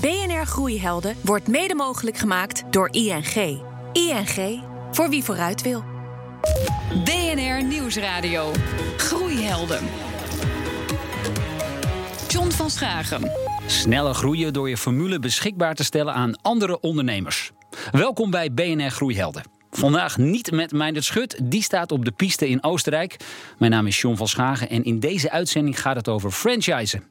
BNR Groeihelden wordt mede mogelijk gemaakt door ING. ING, voor wie vooruit wil. BNR Nieuwsradio. Groeihelden. John van Schagen. Sneller groeien door je formule beschikbaar te stellen aan andere ondernemers. Welkom bij BNR Groeihelden. Vandaag niet met Meindert Schut, die staat op de piste in Oostenrijk. Mijn naam is John van Schagen en in deze uitzending gaat het over franchisen.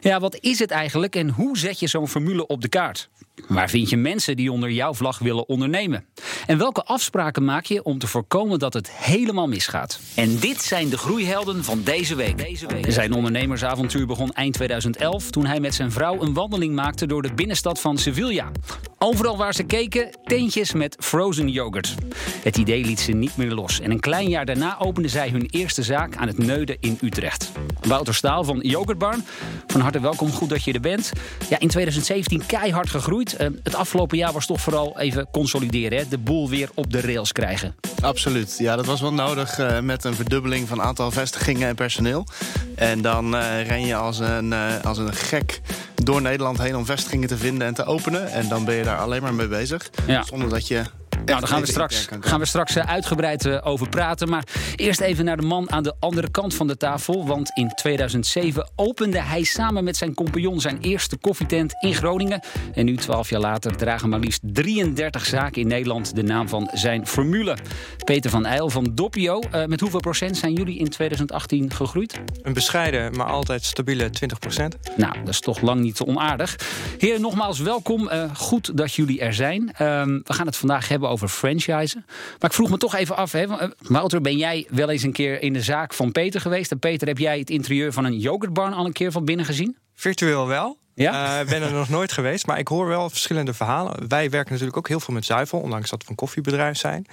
Ja, wat is het eigenlijk en hoe zet je zo'n formule op de kaart? Waar vind je mensen die onder jouw vlag willen ondernemen? En welke afspraken maak je om te voorkomen dat het helemaal misgaat? En dit zijn de groeihelden van deze week. Zijn ondernemersavontuur begon eind 2011 toen hij met zijn vrouw een wandeling maakte door de binnenstad van Sevilla. Overal waar ze keken, tentjes met frozen yoghurt. Het idee liet ze niet meer los. En een klein jaar daarna openden zij hun eerste zaak aan het Neuden in Utrecht. Wouter Staal van Yoghurtbarn, van harte welkom, goed dat je er bent. Ja, in 2017 keihard gegroeid. Uh, het afgelopen jaar was toch vooral even consolideren, hè? de boel weer op de rails krijgen. Absoluut, ja, dat was wel nodig uh, met een verdubbeling van aantal vestigingen en personeel. En dan uh, ren je als een, als een gek door Nederland heen om vestigingen te vinden en te openen. En dan ben je daar alleen maar mee bezig. Ja. Zonder dat je nou, daar gaan we straks, gaan we straks uitgebreid uh, over praten. Maar eerst even naar de man aan de andere kant van de tafel. Want in 2007 opende hij samen met zijn compagnon zijn eerste koffietent in Groningen. En nu, 12 jaar later, dragen maar liefst 33 zaken in Nederland de naam van zijn formule. Peter van Eijl van Doppio. Uh, met hoeveel procent zijn jullie in 2018 gegroeid? Een bescheiden, maar altijd stabiele 20 procent. Nou, dat is toch lang niet te onaardig. Heren, nogmaals welkom. Uh, goed dat jullie er zijn. we gaan het vandaag hebben over franchisen. Maar ik vroeg me toch even af, hè, Wouter, ben jij wel eens een keer in de zaak van Peter geweest? En Peter, heb jij het interieur van een yoghurtbarn al een keer van binnen gezien? Virtueel wel. Ja? Ik uh, ben er nog nooit geweest, maar ik hoor wel verschillende verhalen. Wij werken natuurlijk ook heel veel met zuivel, ondanks dat we een koffiebedrijf zijn.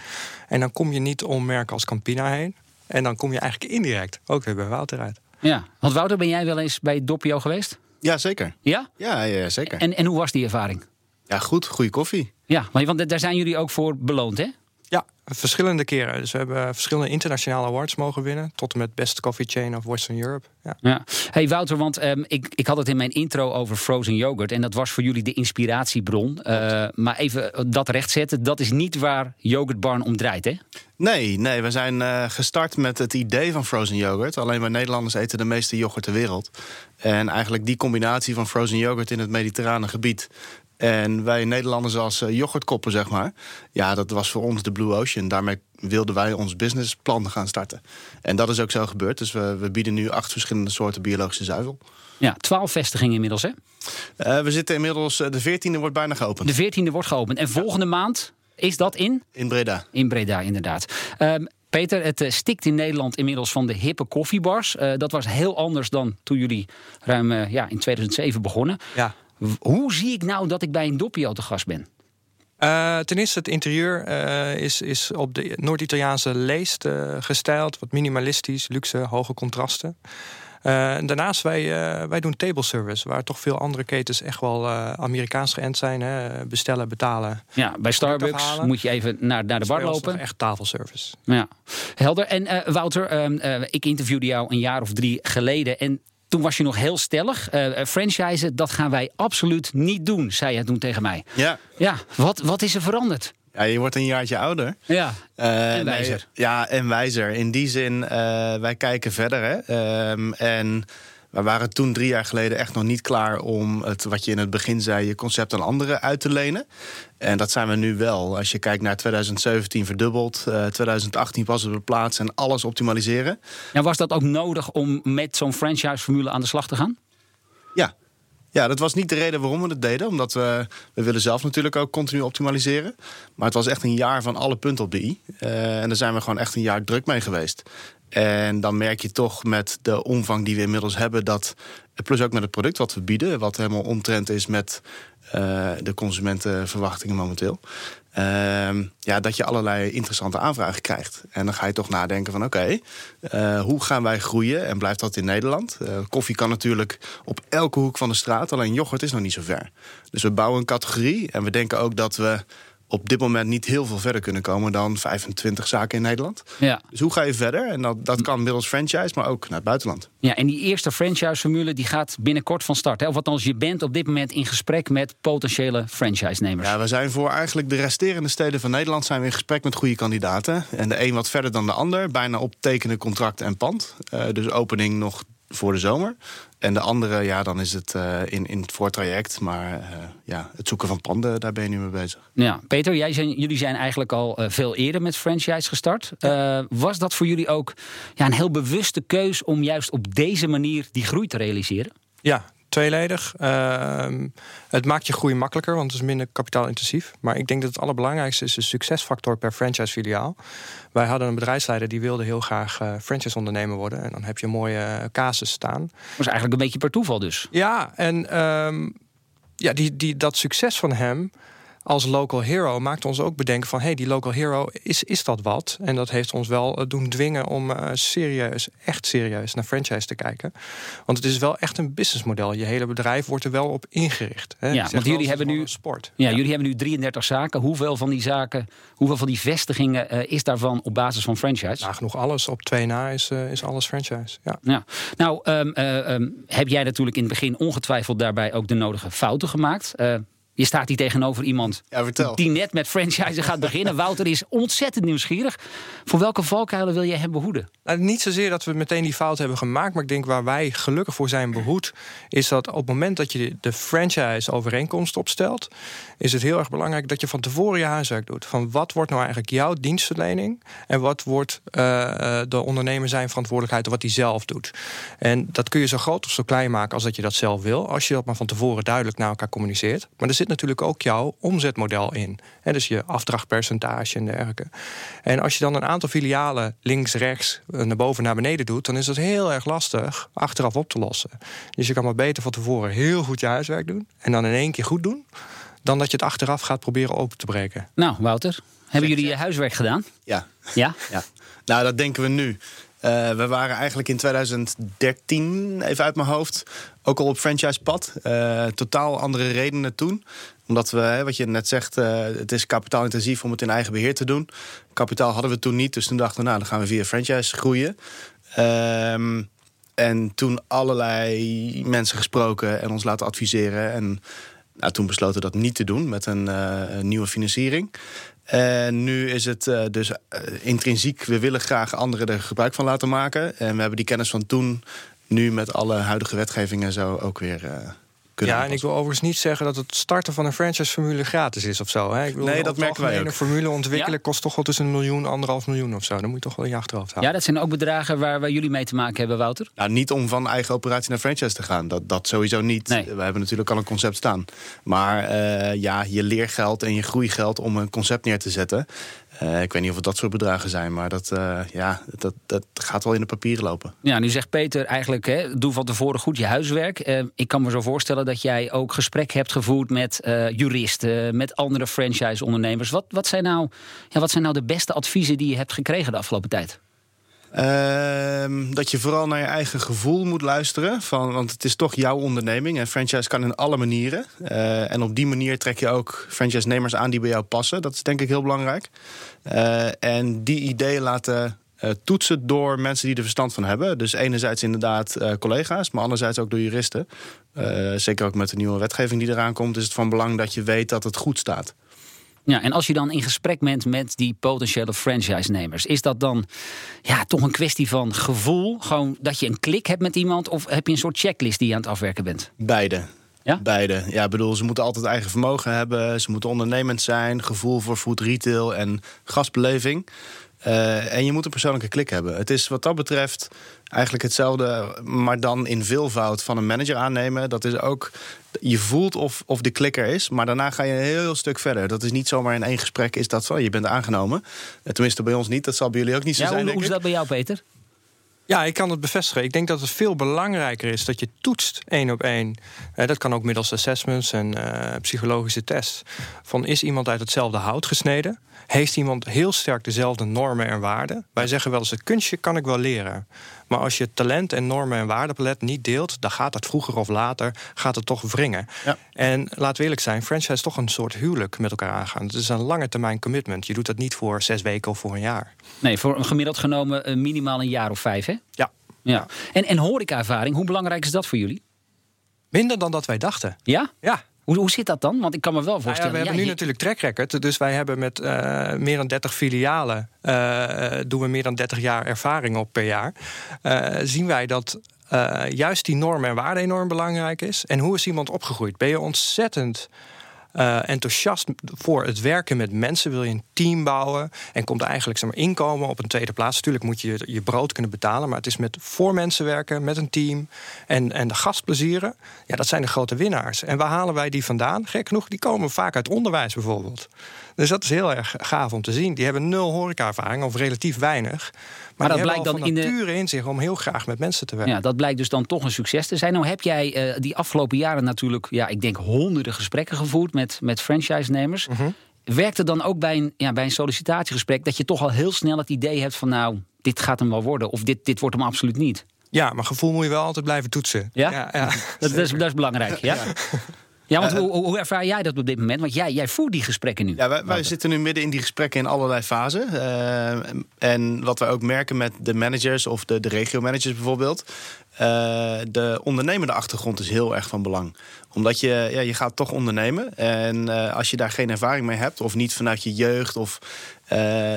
En dan kom je niet om merken als Campina heen. En dan kom je eigenlijk indirect ook weer bij Wouter uit. Ja, want Wouter, ben jij wel eens bij Doppio geweest? Ja, zeker. Ja? Ja, ja zeker. En, en hoe was die ervaring? Ja, goed. Goede koffie. Ja, want daar zijn jullie ook voor beloond, hè? Ja, verschillende keren. Dus we hebben verschillende internationale awards mogen winnen. Tot en met Best Coffee Chain of Western Europe. Ja. ja. Hey Wouter, want um, ik, ik had het in mijn intro over frozen yoghurt. En dat was voor jullie de inspiratiebron. Uh, maar even dat rechtzetten, dat is niet waar Yogurt Barn om draait, hè? Nee, nee, we zijn uh, gestart met het idee van frozen yoghurt. Alleen wij Nederlanders eten de meeste yoghurt ter wereld. En eigenlijk die combinatie van frozen yoghurt in het mediterrane gebied... En wij Nederlanders als uh, yoghurtkoppen, zeg maar. Ja, dat was voor ons de Blue Ocean. Daarmee wilden wij ons businessplan gaan starten. En dat is ook zo gebeurd. Dus we, we bieden nu acht verschillende soorten biologische zuivel. Ja, twaalf vestigingen inmiddels, hè? Uh, we zitten inmiddels, uh, de veertiende wordt bijna geopend. De veertiende wordt geopend. En volgende ja. maand is dat in? In Breda. In Breda, inderdaad. Um, Peter, het stikt in Nederland inmiddels van de hippe koffiebars. Uh, dat was heel anders dan toen jullie ruim uh, ja, in 2007 begonnen. Ja. Hoe zie ik nou dat ik bij een doppio te gast ben? Uh, ten eerste, het interieur uh, is, is op de Noord-Italiaanse leest uh, gestyled. Wat minimalistisch, luxe, hoge contrasten. daarnaast, wij, wij doen table service. Waar toch veel andere ketens echt wel Amerikaans geënt zijn. Hè? Bestellen, betalen. Ja, bij Starbucks moet je even naar, naar de bar lopen. Echt tafelservice. Ja, helder. En Wouter, ik interviewde jou een jaar of drie geleden. En toen was je nog heel stellig. Uh, franchise, dat gaan wij absoluut niet doen, zei je toen tegen mij. Ja. Ja, wat, wat is er veranderd? Ja, je wordt een jaartje ouder. Ja, uh, en wijzer. Nee, ja, en wijzer. In die zin, uh, wij kijken verder. Hè. Um, en we waren toen drie jaar geleden echt nog niet klaar om het, wat je in het begin zei, je concept aan anderen uit te lenen. En dat zijn we nu wel. Als je kijkt naar 2017 verdubbeld, uh, 2018 pas op de plaats en alles optimaliseren. En was dat ook nodig om met zo'n franchise-formule aan de slag te gaan? Ja. Ja, dat was niet de reden waarom we het deden. Omdat we, we willen zelf natuurlijk ook continu optimaliseren. Maar het was echt een jaar van alle punten op de i. Uh, en daar zijn we gewoon echt een jaar druk mee geweest. En dan merk je toch met de omvang die we inmiddels hebben, dat. Plus ook met het product wat we bieden, wat helemaal omtrent is met uh, de consumentenverwachtingen momenteel. Uh, ja, dat je allerlei interessante aanvragen krijgt. En dan ga je toch nadenken van oké, uh, hoe gaan wij groeien en blijft dat in Nederland? Uh, koffie kan natuurlijk op elke hoek van de straat, alleen yoghurt is nog niet zo ver. Dus we bouwen een categorie en we denken ook dat we op dit moment niet heel veel verder kunnen komen dan 25 zaken in Nederland. Ja. Dus hoe ga je verder? En dat, dat kan middels franchise, maar ook naar het buitenland. Ja, en die eerste franchise-formule die gaat binnenkort van start. Hè? Of althans, je bent op dit moment in gesprek met potentiële franchise-nemers. Ja, we zijn voor eigenlijk de resterende steden van Nederland zijn we in gesprek met goede kandidaten. En de een wat verder dan de ander. Bijna op tekenen, contract en pand. Uh, dus opening nog voor de zomer. En de andere, ja, dan is het uh, in, in het voortraject. Maar uh, ja, het zoeken van panden, daar ben je nu mee bezig. Ja, Peter, jij zijn, jullie zijn eigenlijk al uh, veel eerder met franchise gestart. Ja. was dat voor jullie ook ja, een heel bewuste keus om juist op deze manier die groei te realiseren? Ja, tweeledig. Uh, het maakt je groei makkelijker, want het is minder kapitaalintensief. Maar ik denk dat het allerbelangrijkste is de succesfactor per franchise-filiaal. Wij hadden een bedrijfsleider die wilde heel graag uh, franchise-ondernemer worden. En dan heb je een mooie casus staan. Dat was eigenlijk een beetje per toeval dus. Ja, en um, ja, die, die, dat succes van hem als local hero maakt ons ook bedenken van... hé, hey, die local hero, is, is dat wat? En dat heeft ons wel doen dwingen om uh, serieus, echt serieus naar franchise te kijken. Want het is wel echt een businessmodel. Je hele bedrijf wordt er wel op ingericht. Hè? Ja, want jullie hebben nu sport. Ja, ja, jullie hebben nu 33 zaken. Hoeveel van die zaken, hoeveel van die vestigingen uh, is daarvan op basis van franchise? Nou, genoeg alles. Op twee na is, uh, is alles franchise. Ja. ja. Nou, um, um, heb jij natuurlijk in het begin ongetwijfeld daarbij ook de nodige fouten gemaakt. Je staat hier tegenover iemand ja, die net met franchise gaat beginnen. Wouter is ontzettend nieuwsgierig. Voor welke valkuilen wil jij hem behoeden? Nou, niet zozeer dat we meteen die fout hebben gemaakt. Maar ik denk waar wij gelukkig voor zijn behoed... is dat op het moment dat je de franchise-overeenkomst opstelt... is het heel erg belangrijk dat je van tevoren je huiswerk doet. Van wat wordt nou eigenlijk jouw dienstverlening... en wat wordt uh, de ondernemer zijn verantwoordelijkheid... wat hij zelf doet. En dat kun je zo groot of zo klein maken als dat je dat zelf wil... als je dat maar van tevoren duidelijk naar elkaar communiceert. Maar er zit natuurlijk ook jouw omzetmodel in. He, dus je afdrachtpercentage en dergelijke. En als je dan een aantal filialen links, rechts, naar boven, naar beneden doet... dan is dat heel erg lastig achteraf op te lossen. Dus je kan maar beter van tevoren heel goed je huiswerk doen... en dan in één keer goed doen... dan dat je het achteraf gaat proberen open te breken. Nou, Wouter, hebben jullie je huiswerk gedaan? Ja. Ja? ja. Nou, dat denken we nu. Uh, we waren eigenlijk in 2013, even uit mijn hoofd, ook al op franchise-pad. Uh, totaal andere redenen toen. Omdat we, wat je net zegt, uh, het is kapitaalintensief om het in eigen beheer te doen. Kapitaal hadden we toen niet, dus toen dachten we, nou, dan gaan we via franchise groeien. Uh, en toen allerlei mensen gesproken en ons laten adviseren. En nou, toen besloten dat niet te doen met een nieuwe financiering. En nu is het uh, dus uh, intrinsiek, we willen graag anderen er gebruik van laten maken. En we hebben die kennis van toen nu met alle huidige wetgevingen en zo ook weer uh, kunnen Ja, en ik wil overigens niet zeggen dat het starten van een franchise-formule gratis is of zo. Hè? Ik bedoel, nee, dat merken wij ook. Een formule ontwikkelen ja? kost toch wel tussen een miljoen en anderhalf miljoen of zo. Dan moet je toch wel in je achterhoofd houden. Ja, dat zijn ook bedragen waar, waar jullie mee te maken hebben, Wouter? Nou, niet om van eigen operatie naar franchise te gaan. Dat, dat sowieso niet. Nee. We hebben natuurlijk al een concept staan. Maar uh, ja, je leergeld en je groeigeld om een concept neer te zetten. Uh, ik weet niet of het dat soort bedragen zijn, maar dat, uh, ja, dat, dat gaat wel in de papieren lopen. Ja, nu zegt Peter eigenlijk, hè, doe van tevoren goed je huiswerk. Uh, ik kan me zo voorstellen dat jij ook gesprek hebt gevoerd met juristen, met andere franchise-ondernemers. Wat, wat, zijn nou, ja, wat zijn nou de beste adviezen die je hebt gekregen de afgelopen tijd? Uh, dat je vooral naar je eigen gevoel moet luisteren. Van, want het is toch jouw onderneming. En franchise kan in alle manieren. Uh, en op die manier trek je ook franchise-nemers aan die bij jou passen. Dat is denk ik heel belangrijk. Uh, en die ideeën laten uh, toetsen door mensen die er verstand van hebben. Dus enerzijds inderdaad collega's, maar anderzijds ook door juristen. zeker ook met de nieuwe wetgeving die eraan komt, is het van belang dat je weet dat het goed staat. Ja, en als je dan in gesprek bent met die potentiële franchise-nemers, is dat dan ja, toch een kwestie van gevoel? Gewoon dat je een klik hebt met iemand? Of heb je een soort checklist die je aan het afwerken bent? Beide. Ja? Beide. Ja, ik bedoel, ze moeten altijd eigen vermogen hebben. Ze moeten ondernemend zijn, gevoel voor food retail en gastbeleving. Uh, en je moet een persoonlijke klik hebben. Het is wat dat betreft eigenlijk hetzelfde, maar dan in veelvoud van een manager aannemen. Dat is ook, je voelt of, of de klikker is, maar daarna ga je een heel stuk verder. Dat is niet zomaar in één gesprek, is dat zo, je bent aangenomen. Tenminste bij ons niet, dat zal bij jullie ook niet zo ja, zijn. Hoe, hoe is dat bij jou, Peter? Ja, ik kan het bevestigen. Ik denk dat het veel belangrijker is dat je toetst één op één. Eh, dat kan ook middels assessments en uh, psychologische tests. Van is iemand uit hetzelfde hout gesneden? Heeft iemand heel sterk dezelfde normen en waarden? Wij zeggen wel eens: het kunstje kan ik wel leren. Maar als je talent en normen en waardepalet niet deelt, dan gaat dat vroeger of later gaat het toch wringen. Ja. En laten we eerlijk zijn, franchise is toch een soort huwelijk met elkaar aangaan. Het is een lange termijn commitment. Je doet dat niet voor zes weken of voor een jaar. Nee, voor een gemiddeld genomen eh, minimaal een jaar of vijf, hè? Ja. ja. En, en horeca-ervaring, hoe belangrijk is dat voor jullie? Minder dan dat wij dachten. Ja? Ja. Hoe, hoe zit dat dan? Want ik kan me wel nou voorstellen. ja, we hebben nu natuurlijk track record. Dus wij hebben met uh, meer dan 30 filialen. Uh, doen we meer dan 30 jaar ervaring op per jaar. Uh, zien wij dat juist die normen en waarden enorm belangrijk is. En hoe is iemand opgegroeid? Ben je ontzettend uh, enthousiast voor het werken met mensen. Wil je een team bouwen en komt eigenlijk zeg maar, inkomen op een tweede plaats. Natuurlijk moet je je brood kunnen betalen, maar het is met voor mensen werken, met een team en, en de gastplezieren. Ja, dat zijn de grote winnaars. En waar halen wij die vandaan? Gek genoeg, die komen vaak uit onderwijs bijvoorbeeld. Dus dat is heel erg gaaf om te zien. Die hebben nul horeca-ervaring of relatief weinig. Maar, dat blijkt dan in de in zich om heel graag met mensen te werken. Ja, dat blijkt dus dan toch een succes te zijn. Nou heb jij uh, die afgelopen jaren natuurlijk, ja, ik denk honderden gesprekken gevoerd met, met franchise-nemers. Mm Werkt het dan ook bij een, ja, bij een sollicitatiegesprek dat je toch al heel snel het idee hebt van, nou, dit gaat hem wel worden of dit, dit wordt hem absoluut niet? Ja, maar gevoel moet je wel altijd blijven toetsen. Ja, ja, ja dat, is, dat is belangrijk. Ja? ja. Ja, want hoe, hoe, ervaar jij dat op dit moment? Want jij, jij voert die gesprekken nu. Ja, wij, wij zitten nu midden in die gesprekken in allerlei fasen. Uh, en wat we ook merken met de managers of de, de regio-managers bijvoorbeeld. Uh, de ondernemende achtergrond is heel erg van belang. Omdat je, ja, je gaat toch ondernemen. En uh, als je daar geen ervaring mee hebt, of niet vanuit je jeugd, of,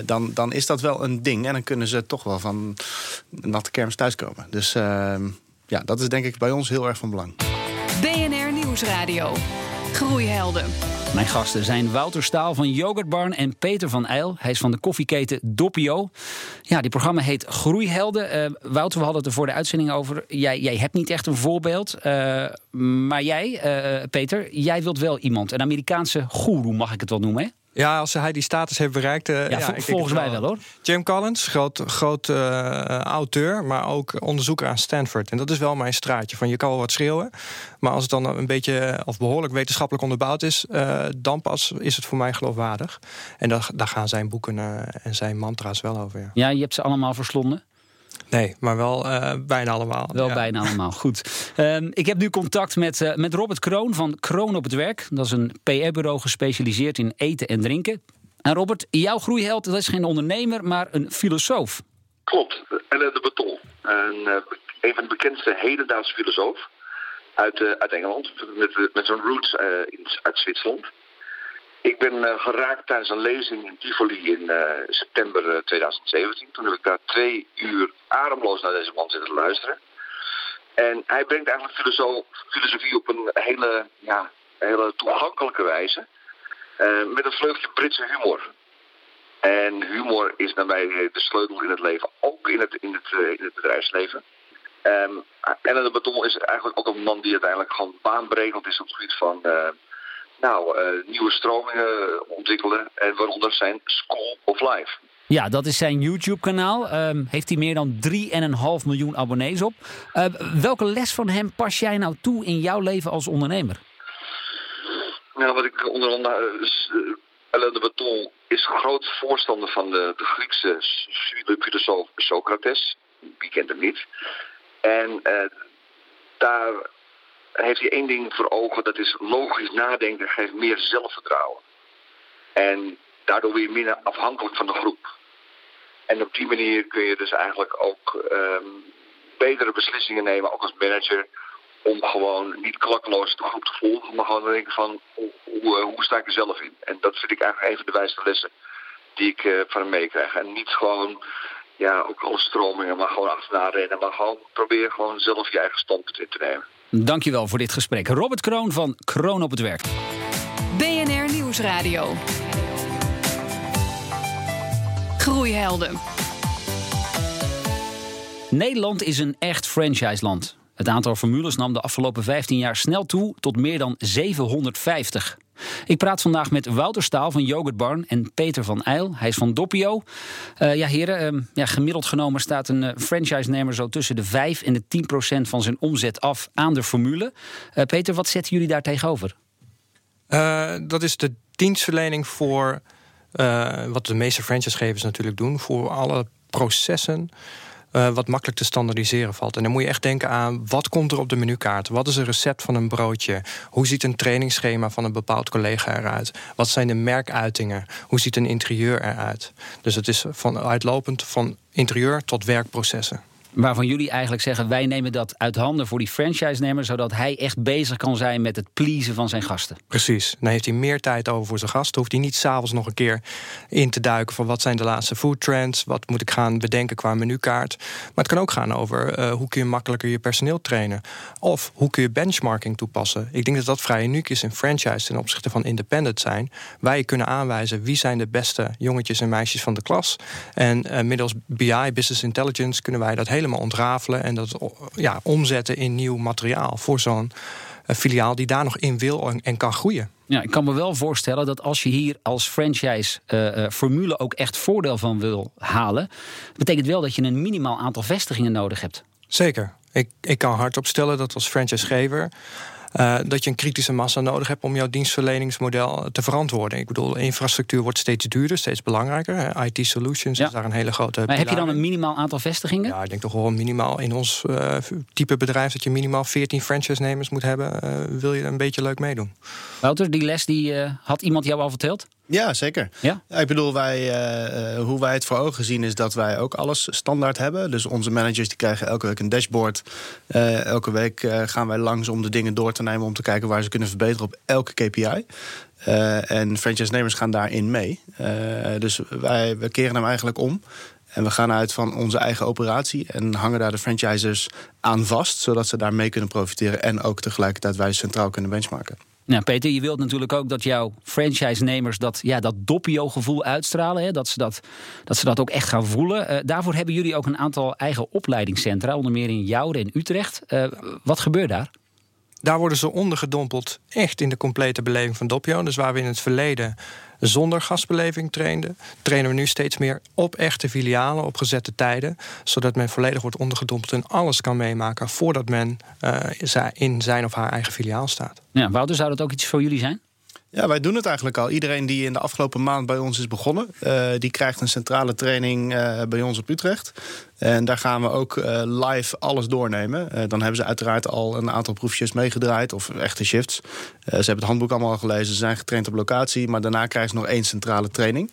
dan, dan is dat wel een ding. En dan kunnen ze toch wel van natte kermis thuiskomen. Dus ja, dat is denk ik bij ons heel erg van belang. Groeihelden. Mijn gasten zijn Wouter Staal van Yogurtbarn en Peter van Eil. Hij is van de koffieketen Doppio. Ja, die programma heet Groeihelden. Uh, Wouter, we hadden het er voor de uitzending over. Jij, jij hebt niet echt een voorbeeld. Uh, maar jij, uh, Peter, jij wilt wel iemand. Een Amerikaanse goeroe mag ik het wel noemen, hè? Ja, als hij die status heeft bereikt. Uh, ja, ja volgens mij wel hoor. Jim Collins, groot, groot uh, auteur, maar ook onderzoeker aan Stanford. En dat is wel mijn straatje. Van je kan wel wat schreeuwen. Maar als het dan een beetje of behoorlijk wetenschappelijk onderbouwd is, uh, dan pas is het voor mij geloofwaardig. En daar, daar gaan zijn boeken en zijn mantra's wel over. Ja. ja, je hebt ze allemaal verslonden. Nee, maar wel uh, bijna allemaal. Wel bijna allemaal, goed. Um, ik heb nu contact met, uh, met Robert Kroon van Kroon op het Werk. Dat is een PR-bureau gespecialiseerd in eten en drinken. En Robert, jouw groeiheld dat is geen ondernemer, maar een filosoof. Klopt, Alain de Beton. Een, een van de bekendste hedendaagse filosoof uit, uit Engeland. Met, met zijn roots in, uit Zwitserland. Ik ben uh, geraakt tijdens een lezing in Tivoli in uh, september 2017. Toen heb ik daar twee uur ademloos naar deze man zitten luisteren. En hij brengt eigenlijk filosofie op een hele, ja, hele toegankelijke wijze. Met een vleugje Britse humor. En humor is naar mij de sleutel in het leven, ook in het, in het, in het bedrijfsleven. Um, Ellen de Beton is eigenlijk ook een man die uiteindelijk gewoon baanbrekend is op het gebied van nou, uh, nieuwe stromingen ontwikkelen. En waaronder zijn School of Life. Ja, dat is zijn YouTube-kanaal. Um, heeft hij meer dan 3,5 miljoen abonnees op. Uh, welke les van hem pas jij nou toe in jouw leven als ondernemer? Nou, wat ik onder andere... Uh, Alain de Beton is groot voorstander van de, de Griekse filosoof Socrates. Wie kent hem niet? En daar heeft hij één ding voor ogen, dat is logisch nadenken geeft meer zelfvertrouwen. En daardoor weer minder afhankelijk van de groep. En op die manier kun je dus eigenlijk ook um, betere beslissingen nemen, ook als manager, om gewoon niet klakkeloos de groep te volgen, maar gewoon denken van hoe, eh, hoe, sta ik er zelf in. En dat vind ik eigenlijk een van de wijste lessen die ik uh, van hem meekrijg. En niet gewoon ja, ook alle stromingen, maar gewoon achterna rennen, maar gewoon probeer gewoon zelf je eigen standpunt in te nemen. Dankjewel voor dit gesprek. Robert Kroon van Kroon op het Werk. BNR Nieuwsradio. Groeihelden. Nederland is een echt franchiseland. Het aantal formules nam de afgelopen 15 jaar snel toe tot meer dan 750. Ik praat vandaag met Wouter Staal van Yogurt Barn en Peter van Eil. Hij is van Doppio. Uh, ja, heren, ehm, ja, gemiddeld genomen staat een uh, franchise-nemer zo tussen de 5 en de 10 procent van zijn omzet af aan de formule. Uh, Peter, wat zetten jullie daar tegenover? dat is de dienstverlening voor wat de meeste franchisegevers natuurlijk doen, voor alle processen uh, wat makkelijk te standaardiseren valt. En dan moet je echt denken aan wat komt er op de menukaart? Wat is een recept van een broodje? Hoe ziet een trainingsschema van een bepaald collega eruit? Wat zijn de merkuitingen? Hoe ziet een interieur eruit? Dus het is van uitlopend van interieur tot werkprocessen waarvan jullie eigenlijk zeggen: wij nemen dat uit handen voor die franchise-nemer, zodat hij echt bezig kan zijn met het pleasen van zijn gasten. Precies. Dan heeft hij meer tijd over voor zijn gasten. Hoeft hij niet s'avonds nog een keer in te duiken van wat zijn de laatste food trends, wat moet ik gaan bedenken qua menukaart. Maar het kan ook gaan over uh, hoe kun je makkelijker je personeel trainen. Of hoe kun je benchmarking toepassen. Ik denk dat dat vrij uniek is in franchise ten opzichte van independent zijn. Wij kunnen aanwijzen wie zijn de beste jongetjes en meisjes van de klas. En uh, middels BI, Business Intelligence, kunnen wij dat helemaal helemaal ontrafelen en dat ja, omzetten in nieuw materiaal voor zo'n uh, filiaal die daar nog in wil en, kan groeien. Ja, ik kan me wel voorstellen dat als je hier als franchise uh, formule ook echt voordeel van wil halen, betekent wel dat je een minimaal aantal vestigingen nodig hebt. Zeker. Ik, ik kan hardop stellen dat als franchisegever uh, dat je een kritische massa nodig hebt om jouw dienstverleningsmodel te verantwoorden. Ik bedoel, infrastructuur wordt steeds duurder, steeds belangrijker. IT solutions is daar een hele grote. Maar heb je dan een minimaal aantal vestigingen? Ja, ik denk toch wel minimaal in ons uh, type bedrijf dat je minimaal 14 franchise-nemers moet hebben. Uh, wil je een beetje leuk meedoen? Wouter, die les die had iemand jou al verteld? Ja, zeker. Ja? ik bedoel, wij, uh, hoe wij het voor ogen zien is dat wij ook alles standaard hebben. Dus onze managers die krijgen elke week een dashboard. Uh, elke week uh, gaan wij langs om de dingen door te nemen... om te kijken waar ze kunnen verbeteren op elke KPI. en franchise-nemers gaan daarin mee. dus wij we keren hem eigenlijk om. En we gaan uit van onze eigen operatie en hangen daar de franchisers aan vast... zodat ze daar mee kunnen profiteren en ook tegelijkertijd wij centraal kunnen benchmarken. Nou, Peter, je wilt natuurlijk ook dat jouw franchise-nemers dat, ja, dat doppio-gevoel uitstralen. Hè? Dat, ze dat, dat ze dat ook echt gaan voelen. Uh, daarvoor hebben jullie ook een aantal eigen opleidingscentra, onder meer in Joure en Utrecht. Uh, wat gebeurt daar? Daar worden ze ondergedompeld echt in de complete beleving van Doppio. Dus waar we in het verleden zonder gastbeleving trainden, trainen we nu steeds meer op echte filialen, op gezette tijden. Zodat men volledig wordt ondergedompeld en alles kan meemaken voordat men uh, in zijn of haar eigen filiaal staat. Ja, Wouter, zou dat ook iets voor jullie zijn? Ja, wij doen het eigenlijk al. Iedereen die in de afgelopen maand bij ons is begonnen, uh, die krijgt een centrale training uh, bij ons op Utrecht. En daar gaan we ook uh, live alles doornemen. dan hebben ze uiteraard al een aantal proefjes meegedraaid of echte shifts. ze hebben het handboek allemaal al gelezen, ze zijn getraind op locatie, maar daarna krijgen ze nog één centrale training.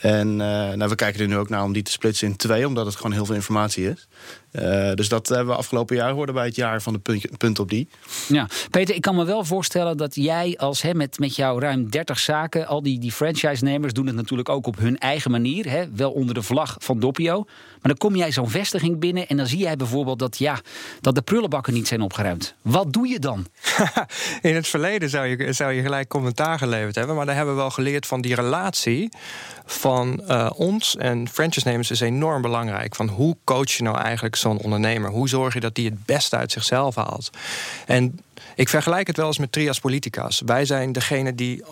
En nou, we kijken er nu ook naar om die te splitsen in twee, omdat het gewoon heel veel informatie is. Uh, dus dat hebben we afgelopen jaar hoorden bij het jaar van de punt, punt, op die. Ja, Peter, ik kan me wel voorstellen dat jij als hè, met, met jouw ruim 30 zaken, al die, die franchise-nemers doen het natuurlijk ook op hun eigen manier, hè, wel onder de vlag van Doppio. Maar dan kom jij zo'n vestiging binnen en dan zie jij bijvoorbeeld dat, ja, dat de prullenbakken niet zijn opgeruimd. Wat doe je dan? In het verleden zou je, zou je gelijk commentaar geleverd hebben, maar daar hebben we wel geleerd van die relatie van uh, ons en franchise-nemers is enorm belangrijk. Van hoe coach je nou eigenlijk zo'n ondernemer? Hoe zorg je dat die het beste uit zichzelf haalt? En ik vergelijk het wel eens met trias politicas. Wij zijn degene die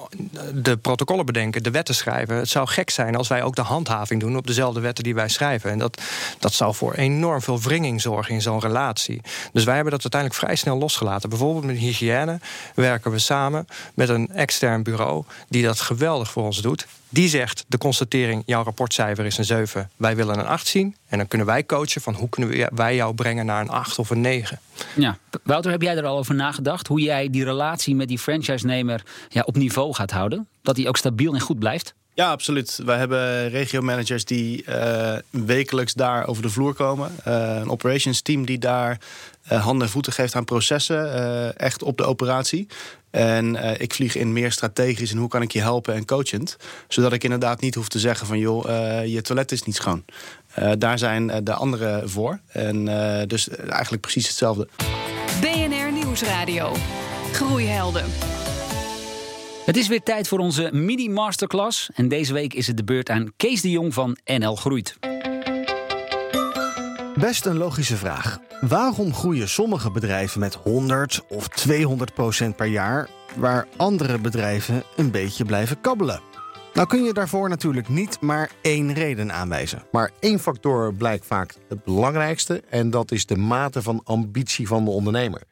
de protocollen bedenken, de wetten schrijven. Het zou gek zijn als wij ook de handhaving doen op dezelfde wetten die wij schrijven. En dat, dat zou voor enorm veel wringing zorgen in zo'n relatie. Dus wij hebben dat uiteindelijk vrij snel losgelaten. Bijvoorbeeld met hygiëne werken we samen met een extern bureau die dat geweldig voor ons doet. Die zegt de constatering: jouw rapportcijfer is een 7, wij willen een 8 zien. En dan kunnen wij coachen van hoe kunnen wij jou brengen naar een 8 of een 9. Ja, Wouter, heb jij er al over nagedacht? Hoe jij die relatie met die franchise-nemer ja, op niveau gaat houden? Dat die ook stabiel en goed blijft? Ja, absoluut. Wij hebben regio-managers die uh, wekelijks daar over de vloer komen. Uh, een operations team die daar uh, handen en voeten geeft aan processen. echt op de operatie. En ik vlieg in meer strategisch en hoe kan ik je helpen en coachend. Zodat ik inderdaad niet hoef te zeggen van joh, je toilet is niet schoon. daar zijn de anderen voor. En dus eigenlijk precies hetzelfde. BNR Nieuwsradio. Groeihelden. Het is weer tijd voor onze mini-masterclass. En deze week is het de beurt aan Kees de Jong van NL Groeit. Best een logische vraag. Waarom groeien sommige bedrijven met 100 of 200 procent per jaar, waar andere bedrijven een beetje blijven kabbelen? Nou kun je daarvoor natuurlijk niet maar één reden aanwijzen. Maar één factor blijkt vaak het belangrijkste en dat is de mate van ambitie van de ondernemer.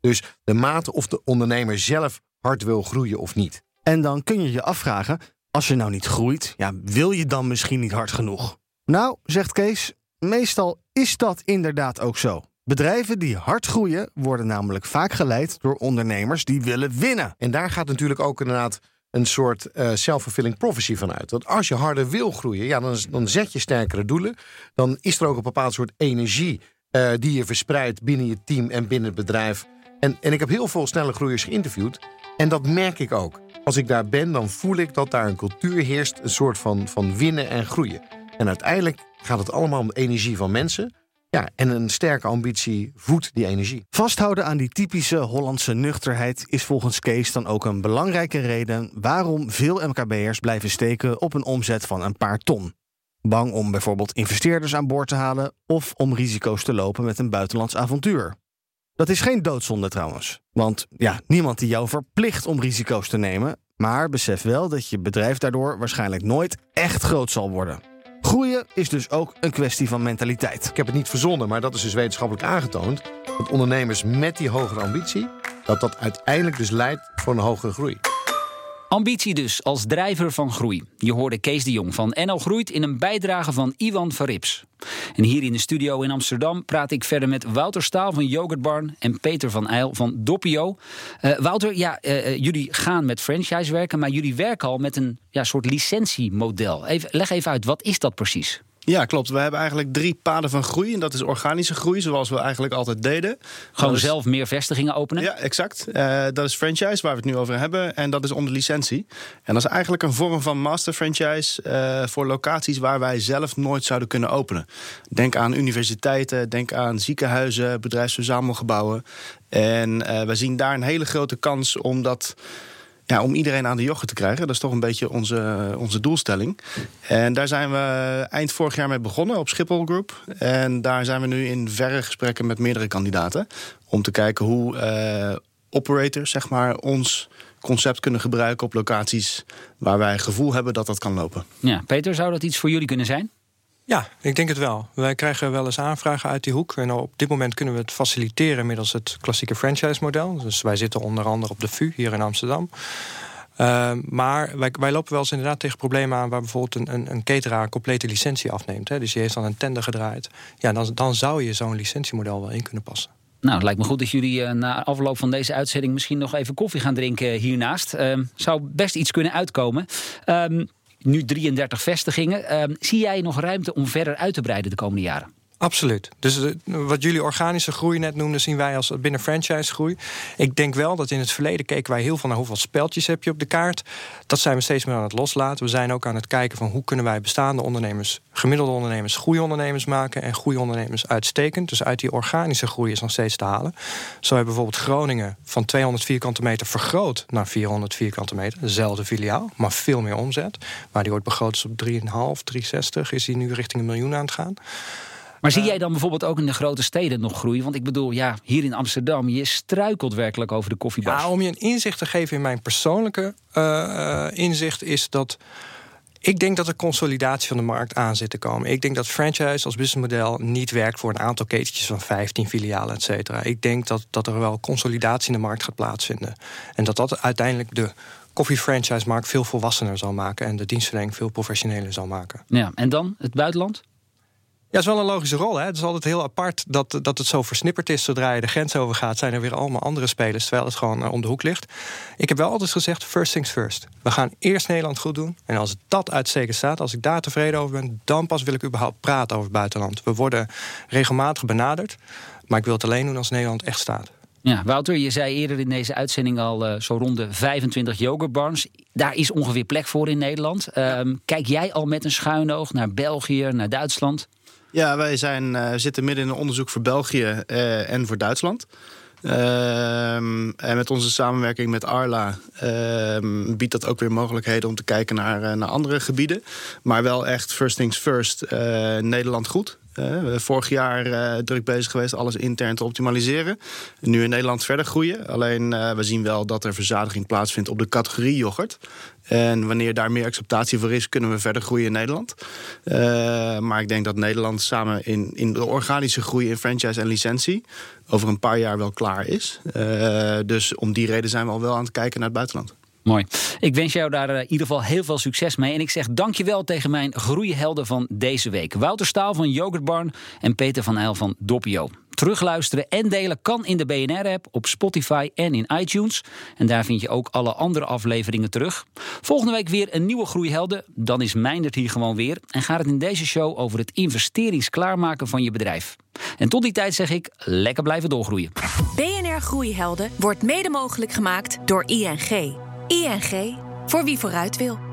Dus de mate of de ondernemer zelf hard wil groeien of niet. En dan kun je je afvragen, als je nou niet groeit, ja, wil je dan misschien niet hard genoeg? Nou, zegt Kees, meestal is dat inderdaad ook zo. Bedrijven die hard groeien worden namelijk vaak geleid door ondernemers die willen winnen. En daar gaat natuurlijk ook inderdaad een soort uh, self-fulfilling prophecy van uit. Want als je harder wil groeien, ja, dan, dan zet je sterkere doelen. Dan is er ook een bepaald soort energie uh, die je verspreidt binnen je team en binnen het bedrijf. En, en ik heb heel veel snelle groeiers geïnterviewd. En dat merk ik ook. Als ik daar ben, dan voel ik dat daar een cultuur heerst, een soort van, van winnen en groeien. En uiteindelijk gaat het allemaal om de energie van mensen. Ja, en een sterke ambitie voedt die energie. Vasthouden aan die typische Hollandse nuchterheid is volgens Kees dan ook een belangrijke reden waarom veel MKB'ers blijven steken op een omzet van een paar ton. Bang om bijvoorbeeld investeerders aan boord te halen of om risico's te lopen met een buitenlands avontuur. Dat is geen doodzonde trouwens. Want ja, niemand die jou verplicht om risico's te nemen. Maar besef wel dat je bedrijf daardoor waarschijnlijk nooit echt groot zal worden. Groeien is dus ook een kwestie van mentaliteit. Ik heb het niet verzonnen, maar dat is dus wetenschappelijk aangetoond. Dat ondernemers met die hogere ambitie, dat dat uiteindelijk dus leidt voor een hogere groei. Ambitie dus als drijver van groei. Je hoorde Kees de Jong van NL Groeit in een bijdrage van Iwan Verrips. En hier in de studio in Amsterdam praat ik verder met Wouter Staal van Yoghurtbarn en Peter van Eil van Doppio. Uh, Wouter, ja, uh, jullie gaan met franchise werken, maar jullie werken al met een ja, soort licentiemodel. Even, leg even uit, wat is dat precies? Ja, klopt. We hebben eigenlijk drie paden van groei. En dat is organische groei, zoals we eigenlijk altijd deden. Gewoon zelf meer vestigingen openen? Ja, exact. Uh, dat is franchise, waar we het nu over hebben. En dat is onder licentie. En dat is eigenlijk een vorm van master franchise... Uh, voor locaties waar wij zelf nooit zouden kunnen openen. Denk aan universiteiten, denk aan ziekenhuizen, bedrijfsverzamelgebouwen. En uh, we zien daar een hele grote kans om dat ja, om iedereen aan de joggen te krijgen. Dat is toch een beetje onze, onze doelstelling. En daar zijn we eind vorig jaar mee begonnen op Schiphol Group. En daar zijn we nu in verre gesprekken met meerdere kandidaten. Om te kijken hoe uh, operators zeg maar, ons concept kunnen gebruiken op locaties waar wij gevoel hebben dat dat kan lopen. Ja, Peter, zou dat iets voor jullie kunnen zijn? Ja, ik denk het wel. Wij krijgen wel eens aanvragen uit die hoek. En op dit moment kunnen we het faciliteren middels het klassieke franchise-model. Dus wij zitten onder andere op de VU hier in Amsterdam. Uh, maar wij, wij, lopen wel eens inderdaad tegen problemen aan... waar bijvoorbeeld een, een, een complete licentie afneemt. Hè. Dus die heeft dan een tender gedraaid. Ja, dan, dan zou je zo'n licentiemodel wel in kunnen passen. Nou, het lijkt me goed dat jullie uh, na afloop van deze uitzending... misschien nog even koffie gaan drinken hiernaast. Uh, zou best iets kunnen uitkomen. Ehm, nu 33 vestigingen. Uh, zie jij nog ruimte om verder uit te breiden de komende jaren? Absoluut. Dus eh, wat jullie organische groei net noemden, zien wij als binnen franchise groei. Ik denk wel dat in het verleden keken wij heel veel naar hoeveel speltjes heb je op de kaart. Dat zijn we steeds meer aan het loslaten. We zijn ook aan het kijken van hoe kunnen wij bestaande ondernemers, gemiddelde ondernemers, goede ondernemers maken en goede ondernemers uitstekend. Dus uit die organische groei is nog steeds te halen. Zo hebben bijvoorbeeld Groningen van 200 vierkante meter vergroot naar 400 vierkante meter. Dezelfde filiaal, maar veel meer omzet. Waar die ooit begroot is op 3,5, 360, is die nu richting een miljoen aan het gaan. Maar zie jij dan bijvoorbeeld ook in de grote steden nog groeien? Want ik bedoel, ja, hier in Amsterdam, je struikelt werkelijk over de koffiebars. Ja, om je een inzicht te geven in mijn persoonlijke uh, inzicht is dat... Ik denk dat er consolidatie van de markt aan zit te komen. Ik denk dat franchise als businessmodel niet werkt voor een aantal ketentjes van 15 filialen, et cetera. Ik denk dat, dat er wel consolidatie in de markt gaat plaatsvinden. En dat dat uiteindelijk de koffie-franchise-markt veel volwassener zal maken en de dienstverlening veel professioneler zal maken. Ja, en dan het buitenland? Ja, het is wel een logische rol. Hè? Het is altijd heel apart dat, dat het zo versnipperd is. Zodra je de grens overgaat, zijn er weer allemaal andere spelers. Terwijl het gewoon uh, om de hoek ligt. Ik heb wel altijd gezegd: first things first. We gaan eerst Nederland goed doen. En als dat uitstekend staat, als ik daar tevreden over ben, dan pas wil ik überhaupt praten over het buitenland. We worden regelmatig benaderd. Maar ik wil het alleen doen als Nederland echt staat. Ja, Wouter, je zei eerder in deze uitzending al uh, zo rond de 25 yoghurtbars. Daar is ongeveer plek voor in Nederland. Ja. Uh, kijk jij al met een schuin oog naar België, naar Duitsland? Ja, wij zijn, uh, zitten midden in een onderzoek voor België uh, en voor Duitsland. Uh, en met onze samenwerking met Arla ehm, biedt dat ook weer mogelijkheden om te kijken naar, naar andere gebieden. Maar wel echt first things first, Nederland goed. Uh, vorig jaar druk bezig geweest alles intern te optimaliseren. Nu in Nederland verder groeien. Alleen we zien wel dat er verzadiging plaatsvindt op de categorie yoghurt. En wanneer daar meer acceptatie voor is, kunnen we verder groeien in Nederland. maar ik denk dat Nederland samen in, in de organische groei in franchise en licentie over een paar jaar wel klaar is. dus om die reden zijn we al wel aan het kijken naar het buitenland. Mooi. Ik wens jou daar in ieder geval heel veel succes mee. En ik zeg dankjewel tegen mijn groeihelden van deze week. Wouter Staal van Yogurtbarn en Peter van Eil van Doppio. Terugluisteren en delen kan in de BNR-app, op Spotify en in iTunes. En daar vind je ook alle andere afleveringen terug. Volgende week weer een nieuwe Groeihelden. Dan is Meindert hier gewoon weer. En gaat het in deze show over het investeringsklaarmaken van je bedrijf. En tot die tijd zeg ik, lekker blijven doorgroeien. BNR Groeihelden wordt mede mogelijk gemaakt door ING. ING, voor wie vooruit wil.